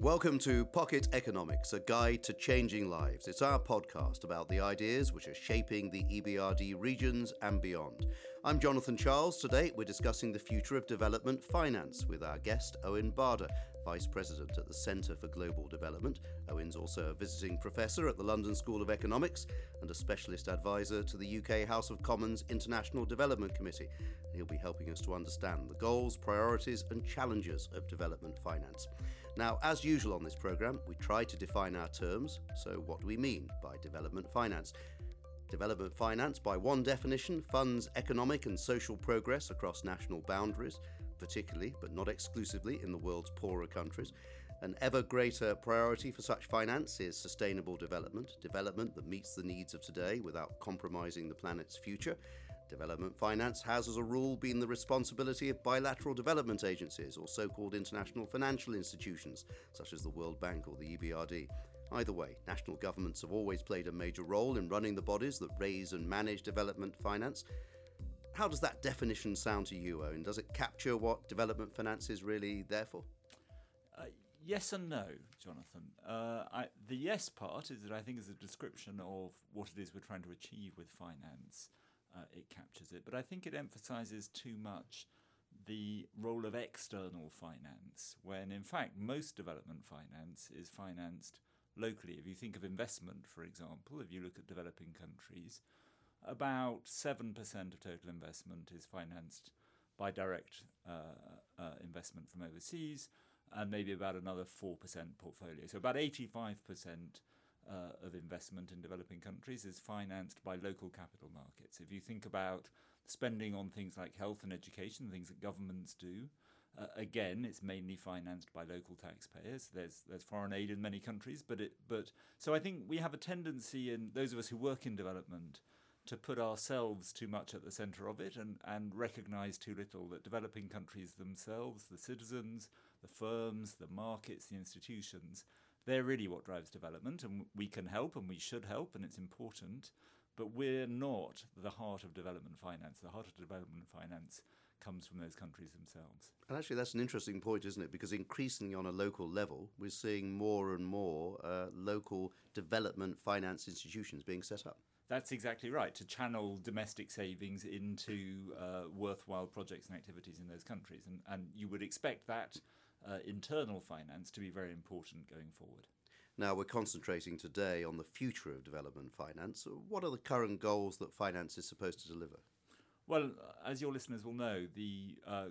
Welcome to Pocket Economics, a guide to changing lives. It's our podcast about the ideas which are shaping the EBRD regions and beyond. I'm Jonathan Charles. Today we're discussing the future of development finance with our guest, Owen Barder, Vice President at the Centre for Global Development. Owen's also a visiting professor at the London School of Economics and a specialist advisor to the UK House of Commons International Development Committee. He'll be helping us to understand the goals, priorities, and challenges of development finance. Now, as usual on this programme, we try to define our terms. So, what do we mean by development finance? Development finance, by one definition, funds economic and social progress across national boundaries, particularly but not exclusively in the world's poorer countries. An ever greater priority for such finance is sustainable development, development that meets the needs of today without compromising the planet's future. Development finance has, as a rule, been the responsibility of bilateral development agencies or so called international financial institutions, such as the World Bank or the EBRD. Either way, national governments have always played a major role in running the bodies that raise and manage development finance. How does that definition sound to you, Owen? Does it capture what development finance is really there for? Uh, yes and no, Jonathan. Uh, I, the yes part is that I think is a description of what it is we're trying to achieve with finance uh, it captures it. But I think it emphasizes too much the role of external finance, when in fact most development finance is financed locally. If you think of investment, for example, if you look at developing countries, about 7% of total investment is financed by direct uh, uh, investment from overseas, and maybe about another 4% portfolio. So about 85% uh, of investment in developing countries is financed by local capital markets. If you think about spending on things like health and education, things that governments do, uh, again, it's mainly financed by local taxpayers. There's there's foreign aid in many countries, but it but so I think we have a tendency in those of us who work in development to put ourselves too much at the center of it and, and recognize too little that developing countries themselves, the citizens, the firms, the markets, the institutions, they're really what drives development, and we can help and we should help, and it's important. But we're not the heart of development finance. The heart of development finance comes from those countries themselves. And actually, that's an interesting point, isn't it? Because increasingly on a local level, we're seeing more and more uh, local development finance institutions being set up. That's exactly right, to channel domestic savings into uh, worthwhile projects and activities in those countries. And, and you would expect that uh, internal finance to be very important going forward. Now, we're concentrating today on the future of development finance. What are the current goals that finance is supposed to deliver? Well, as your listeners will know, the uh,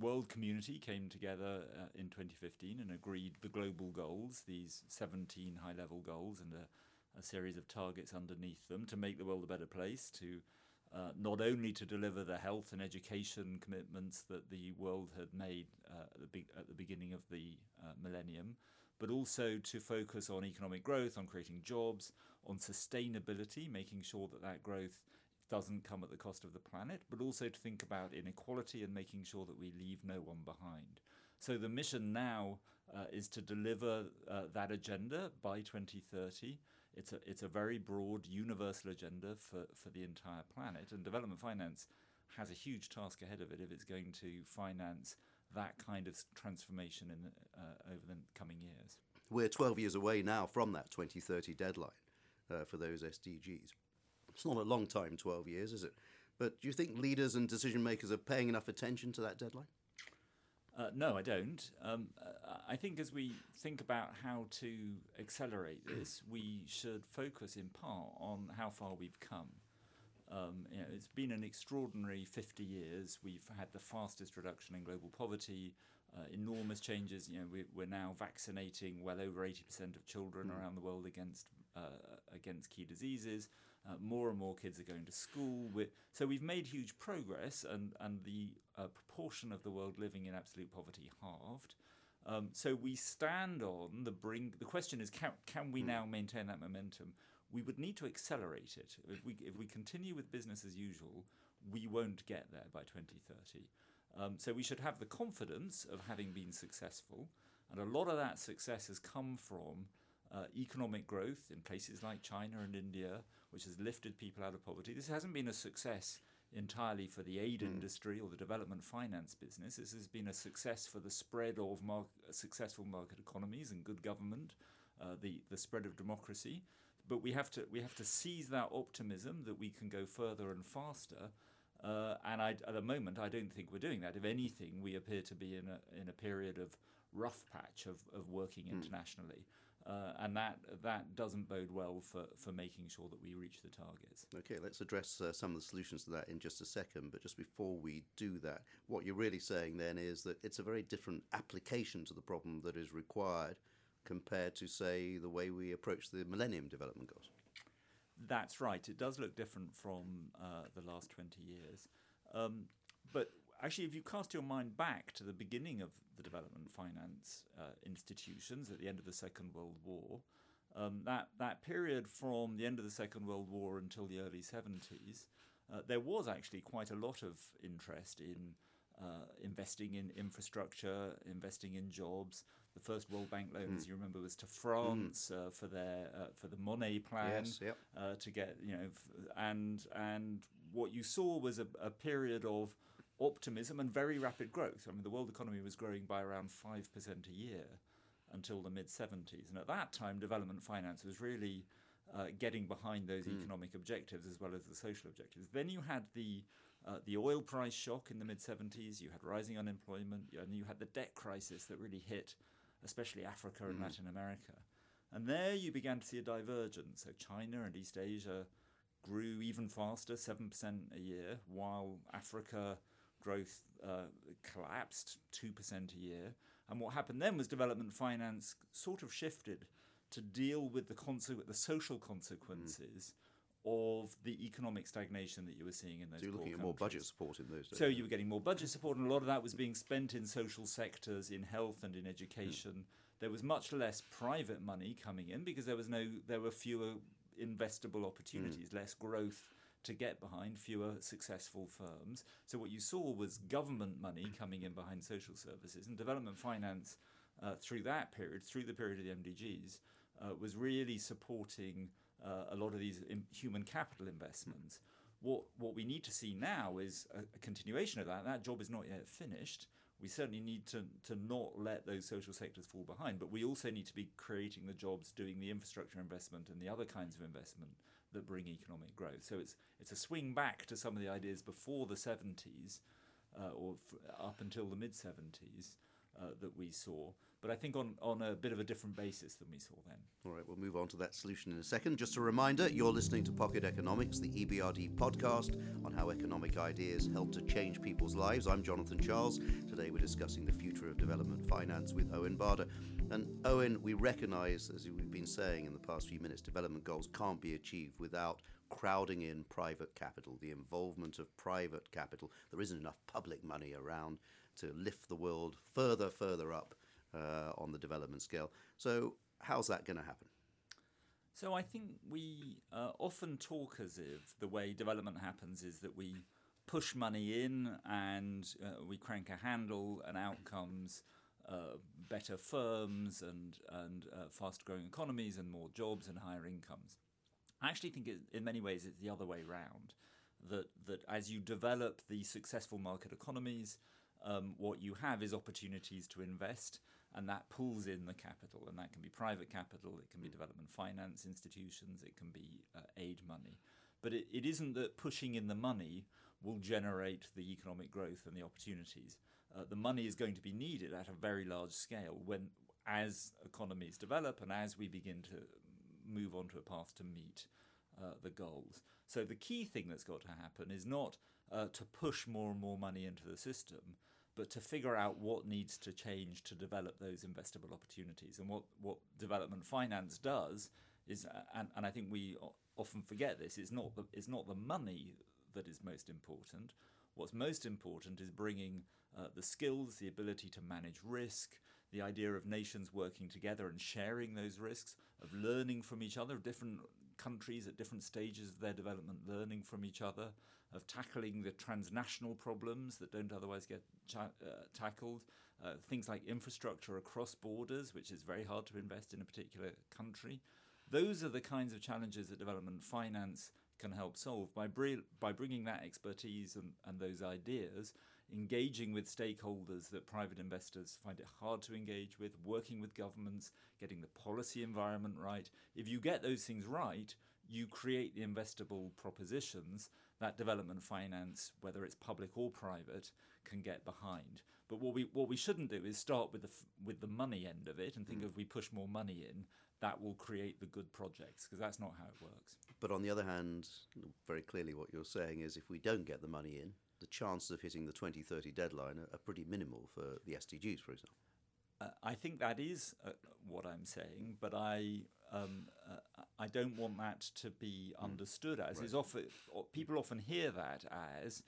world community came together uh, in 2015 and agreed the global goals, these 17 high level goals, and a, a series of targets underneath them to make the world a better place, to uh, not only to deliver the health and education commitments that the world had made uh, at, the be- at, the beginning of the uh, millennium, but also to focus on economic growth, on creating jobs, on sustainability, making sure that that growth doesn't come at the cost of the planet, but also to think about inequality and making sure that we leave no one behind. So the mission now uh, is to deliver uh, that agenda by 2030. It's a it's a very broad, universal agenda for, for the entire planet, and development finance has a huge task ahead of it if it's going to finance that kind of transformation in uh, over the coming years. We're 12 years away now from that 2030 deadline uh, for those SDGs. It's not a long time, 12 years, is it? But do you think leaders and decision makers are paying enough attention to that deadline? Uh, no, I don't. Um, I think as we think about how to accelerate this, we should focus in part on how far we've come. Um, you know, it's been an extraordinary 50 years. We've had the fastest reduction in global poverty, uh, enormous changes. You know, we, we're now vaccinating well over 80% of children mm. around the world against uh, against key diseases. Uh, more and more kids are going to school. We're, so we've made huge progress, and and the uh, proportion of the world living in absolute poverty halved. Um, so we stand on the brink. The question is, can, can we mm. now maintain that momentum? we would need to accelerate it. If we, if we continue with business as usual, we won't get there by 2030. Um, so we should have the confidence of having been successful. And a lot of that success has come from uh, economic growth in places like China and India, which has lifted people out of poverty. This hasn't been a success entirely for the aid mm. industry or the development finance business. This has been a success for the spread of successful market economies and good government, uh, the the spread of democracy. But we have to we have to seize that optimism that we can go further and faster. Uh, and I, at the moment, I don't think we're doing that. If anything, we appear to be in a in a period of rough patch of, of working mm. Uh, and that that doesn't bode well for, for making sure that we reach the targets. Okay, let's address uh, some of the solutions to that in just a second. But just before we do that, what you're really saying then is that it's a very different application to the problem that is required compared to, say, the way we approach the Millennium Development Goals. That's right. It does look different from uh, the last 20 years. Um, but actually, if you cast your mind back to the beginning of the development finance uh, institutions at the end of the Second World War, um, that that period from the end of the Second World War until the early 70s, uh, there was actually quite a lot of interest in uh, investing in infrastructure, investing in jobs. The first World Bank loan, mm. as you remember, was to France mm. uh, for their uh, for the Monnet plan yes, yep. Uh, to get you know, f- and and what you saw was a, a period of optimism and very rapid growth. I mean, the world economy was growing by around 5% a year until the mid 70s. And at that time, development finance was really uh, getting behind those mm. economic objectives as well as the social objectives. Then you had the uh, the oil price shock in the mid 70s, you had rising unemployment, and you had the debt crisis that really hit, especially Africa and mm. Latin America. And there you began to see a divergence. So China and East Asia grew even faster, 7% a year, while Africa growth uh, collapsed 2% a year. And what happened then was development finance sort of shifted to deal with the, conse- the social consequences. Mm. Of the economic stagnation that you were seeing in those. So you're looking at more budget support in those days. So you were getting more budget support, and a lot of that was being spent in social sectors, in health and in education. Mm. There was much less private money coming in because there was no, there were fewer investable opportunities, mm. less growth to get behind fewer successful firms. So what you saw was government money coming in behind social services and development finance uh, through that period, through the period of the MDGs, uh, was really supporting uh, a lot of these human capital investments. What what we need to see now is a, a continuation of that. That job is not yet finished. We certainly need to, to not let those social sectors fall behind, but we also need to be creating the jobs, doing the infrastructure investment and the other kinds of investment that bring economic growth. So it's it's a swing back to some of the ideas before the 70s uh, or f- up until the mid 70s uh, that we saw, but I think on, on a bit of a different basis than we saw then. All right, we'll move on to that solution in a second. Just a reminder you're listening to Pocket Economics, the EBRD podcast on how economic ideas help to change people's lives. I'm Jonathan Charles. Today we're discussing the future of development finance with Owen Barder. And Owen, we recognize, as we've been saying in the past few minutes, development goals can't be achieved without crowding in private capital, the involvement of private capital. There isn't enough public money around to lift the world further, further up uh, on the development scale. So, how's that going to happen? So, I think we uh, often talk as if the way development happens is that we push money in and uh, we crank a handle and out comes uh, better firms and, and uh, fast growing economies and more jobs and higher incomes. I actually think it, in many ways it's the other way round. That, that as you develop the successful market economies, um, what you have is opportunities to invest, and that pulls in the capital. And that can be private capital, it can be development finance institutions, it can be uh, aid money. But it, it isn't that pushing in the money will generate the economic growth and the opportunities. Uh, the money is going to be needed at a very large scale when, as economies develop and as we begin to move on to a path to meet uh, the goals. So the key thing that's got to happen is not uh, to push more and more money into the system, but to figure out what needs to change to develop those investable opportunities. And what, what development finance does is, uh, and, and I think we often forget this, is not the, it's not the money that is most important. What's most important is bringing uh, the skills, the ability to manage risk, the idea of nations working together and sharing those risks, of learning from each other, of different countries at different stages of their development learning from each other, of tackling the transnational problems that don't otherwise get cha- uh, tackled, uh, things like infrastructure across borders, which is very hard to invest in a particular country. Those are the kinds of challenges that development finance can help solve by br- by bringing that expertise and, and those ideas, engaging with stakeholders that private investors find it hard to engage with, working with governments, getting the policy environment right. If you get those things right, you create the investable propositions that development finance, whether it's public or private, can get behind. But what we what we shouldn't do is start with the with the money end of it and think mm. if we push more money in, that will create the good projects because that's not how it works. But on the other hand, very clearly what you're saying is if we don't get the money in, the chances of hitting the 2030 deadline are, are pretty minimal for the SDGs, for example. Uh, I think that is uh, what I'm saying, but I um, uh, I don't want that to be mm. understood as right. is often people often hear that as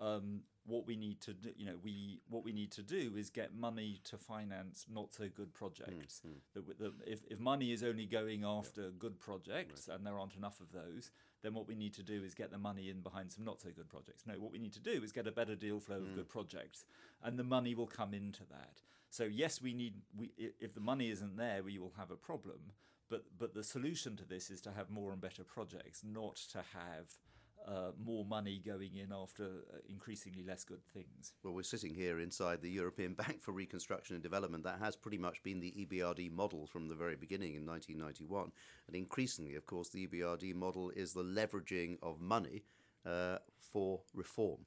um, what we need to do. You know, we what we need to do is get money to finance not so good projects. Mm. Mm. That, if if money is only going after yeah. good projects right. and there aren't enough of those, then what we need to do is get the money in behind some not so good projects. No, what we need to do is get a better deal flow of mm. good projects, and the money will come into that. So yes, we need. We, if the money isn't there, we will have a problem. But but the solution to this is to have more and better projects, not to have uh, more money going in after uh, increasingly less good things. Well, we're sitting here inside the European Bank for Reconstruction and Development. That has pretty much been the EBRD model from the very beginning in 1991. And increasingly, of course, the EBRD model is the leveraging of money uh, for reform.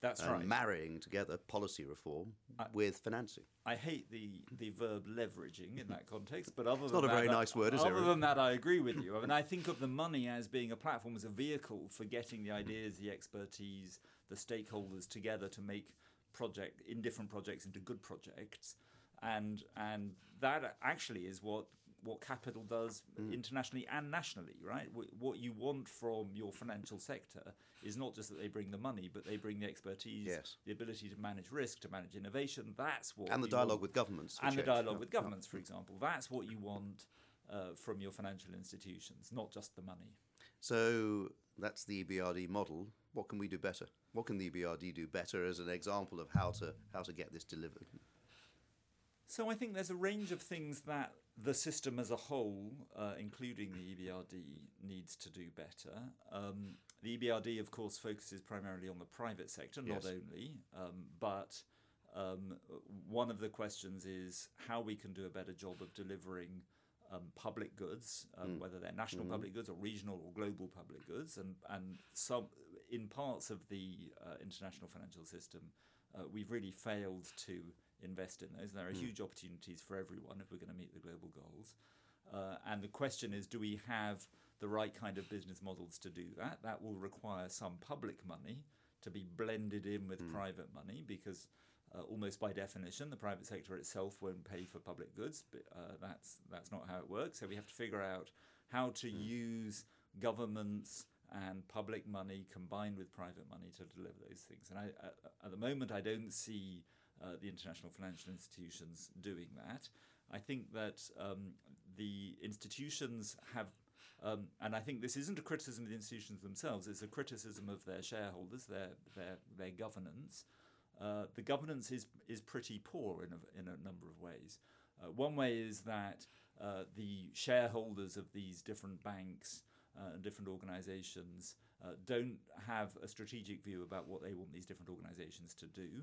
That's right. Marrying together policy reform I, with financing. I hate the, the verb leveraging in that context, but other it's than not a very nice word, is other it? Other than that, I agree with you. I mean, I think of the money as being a platform, as a vehicle for getting the ideas, the expertise, the stakeholders together to make project in different projects into good projects, and and that actually is what what capital does mm. internationally and nationally, right? what you want from your financial sector is not just that they bring the money, but they bring the expertise, yes. the ability to manage risk, to manage innovation. That's what and the dialogue want. with governments and the dialogue with governments, for example. That's what you want uh, from your financial institutions, not just the money. So that's the EBRD model. What can we do better? What can the EBRD do better as an example of how to how to get this delivered? So I think there's a range of things that the system as a whole, uh, including the EBRD, needs to do better. Um, the EBRD, of course, focuses primarily on the private sector, not yes. only, um, but um, one of the questions is how we can do a better job of delivering um, public goods, um, mm. whether they're national mm-hmm. public goods or regional or global public goods, and and some in parts of the uh, international financial system, uh, we've really failed to invest in those. And there are mm. huge opportunities for everyone if we're going to meet the global goals. Uh, and the question is, do we have the right kind of business models to do that? That will require some public money to be blended in with mm. private money because uh, almost by definition, the private sector itself won't pay for public goods. But uh, that's that's not how it works. So we have to figure out how to mm. use governments and public money combined with private money to deliver those things. And I, at the moment, I don't see uh, the international financial institutions doing that. I think that um, the institutions have, um, and I think this isn't a criticism of the institutions themselves, it's a criticism of their shareholders, their, their, their governance. Uh, the governance is, is pretty poor in a, in a number of ways. Uh, one way is that uh, the shareholders of these different banks uh, and different organizations uh, don't have a strategic view about what they want these different organizations to do.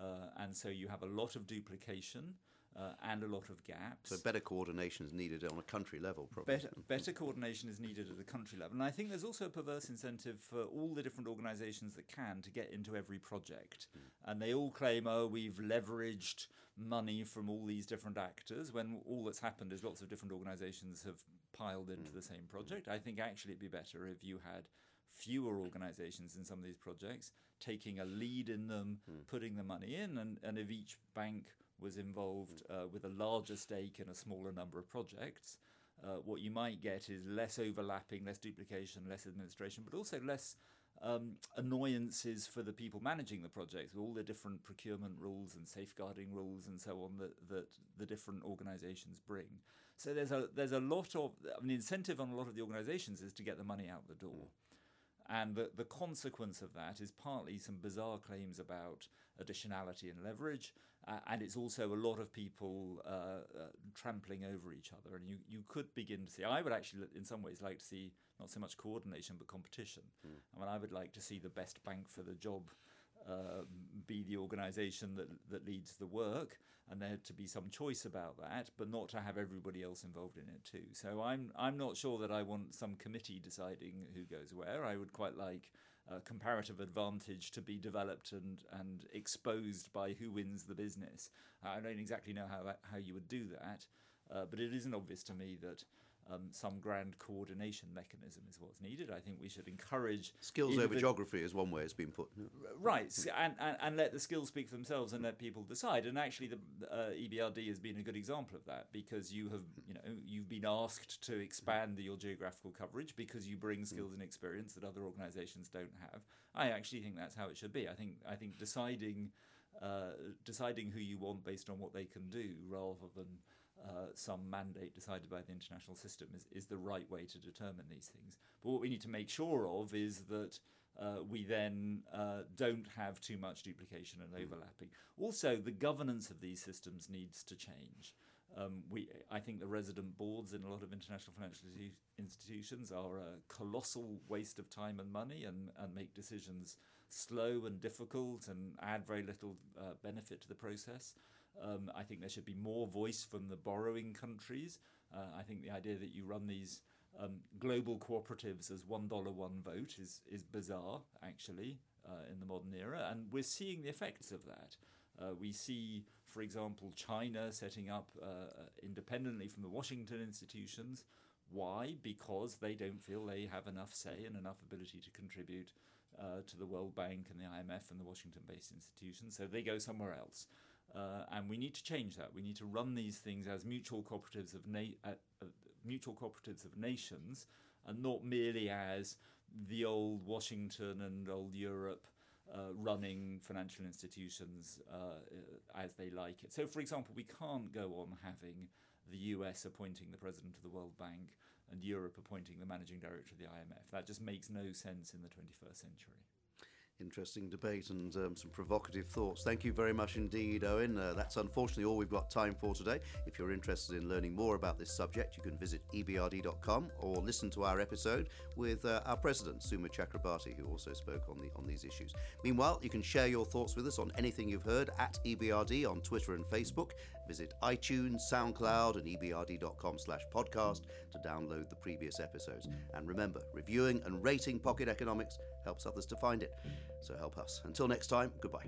Uh, and so you have a lot of duplication. Uh, and a lot of gaps. So better coordination is needed on a country level, probably. Better, better coordination is needed at the country level, and I think there's also a perverse incentive for all the different organisations that can to get into every project, mm. and they all claim, "Oh, we've leveraged money from all these different actors." When all that's happened is lots of different organisations have piled into mm. the same project. I think actually it'd be better if you had fewer organizations in some of these projects, taking a lead in them, mm. putting the money in, and, and if each bank was involved uh, with a larger stake in a smaller number of projects, uh, what you might get is less overlapping, less duplication, less administration, but also less um, annoyances for the people managing the projects with all the different procurement rules and safeguarding rules and so on that, that the different organizations bring. So there's a there's a lot of I mean, the incentive on a lot of the organizations is to get the money out the door. And the, the consequence of that is partly some bizarre claims about additionality and leverage, uh, and it's also a lot of people uh, uh, trampling over each other. And you, you could begin to see, I would actually, in some ways, like to see not so much coordination but competition. Mm. I mean, I would like to see the best bank for the job uh, be the organisation that that leads the work, and there to be some choice about that, but not to have everybody else involved in it too. So I'm I'm not sure that I want some committee deciding who goes where. I would quite like comparative advantage to be developed and and exposed by who wins the business. I don't exactly know how that, how you would do that, uh, but it isn't obvious to me that um, some grand coordination mechanism is what's needed. I think we should encourage skills over geography is one way it's been put. Right, and, and, and let the skills speak for themselves and let people decide. And actually, the uh, EBRD has been a good example of that because you have you know you've been asked to expand your geographical coverage because you bring skills and experience that other organisations don't have. I actually think that's how it should be. I think I think deciding. Uh, deciding who you want based on what they can do rather than uh, some mandate decided by the international system is, is the right way to determine these things. But what we need to make sure of is that uh, we then uh, don't have too much duplication and overlapping. Also, the governance of these systems needs to change. Um, we, I think the resident boards in a lot of international financial institutions are a colossal waste of time and money and, and make decisions slow and difficult and add very little uh, benefit to the process. Um, I think there should be more voice from the borrowing countries. Uh, I think the idea that you run these um, global cooperatives as one dollar one vote is is bizarre actually uh, in the modern era, and we're seeing the effects of that. Uh, we see, for example, China setting up uh, independently from the Washington institutions. Why? Because they don't feel they have enough say and enough ability to contribute uh, to the World Bank and the IMF and the Washington based institutions, so they go somewhere else. Uh, and we need to change that. We need to run these things as mutual cooperatives of na- uh, uh, mutual cooperatives of nations, and not merely as the old Washington and old Europe uh, running financial institutions uh, as they like it. So, for example, we can't go on having the US appointing the president of the World Bank and Europe appointing the managing director of the IMF. That just makes no sense in the 21st century interesting debate and um, some provocative thoughts. Thank you very much indeed, Owen. Uh, that's unfortunately all we've got time for today. If you're interested in learning more about this subject, you can visit ebrd.com or listen to our episode with uh, our president, Suma Chakrabarti, who also spoke on the on these issues. Meanwhile, you can share your thoughts with us on anything you've heard at EBRD on Twitter and Facebook. Visit iTunes, SoundCloud, and ebrd.com slash podcast to download the previous episodes. And remember, reviewing and rating Pocket Economics helps others to find it. So help us. Until next time, goodbye.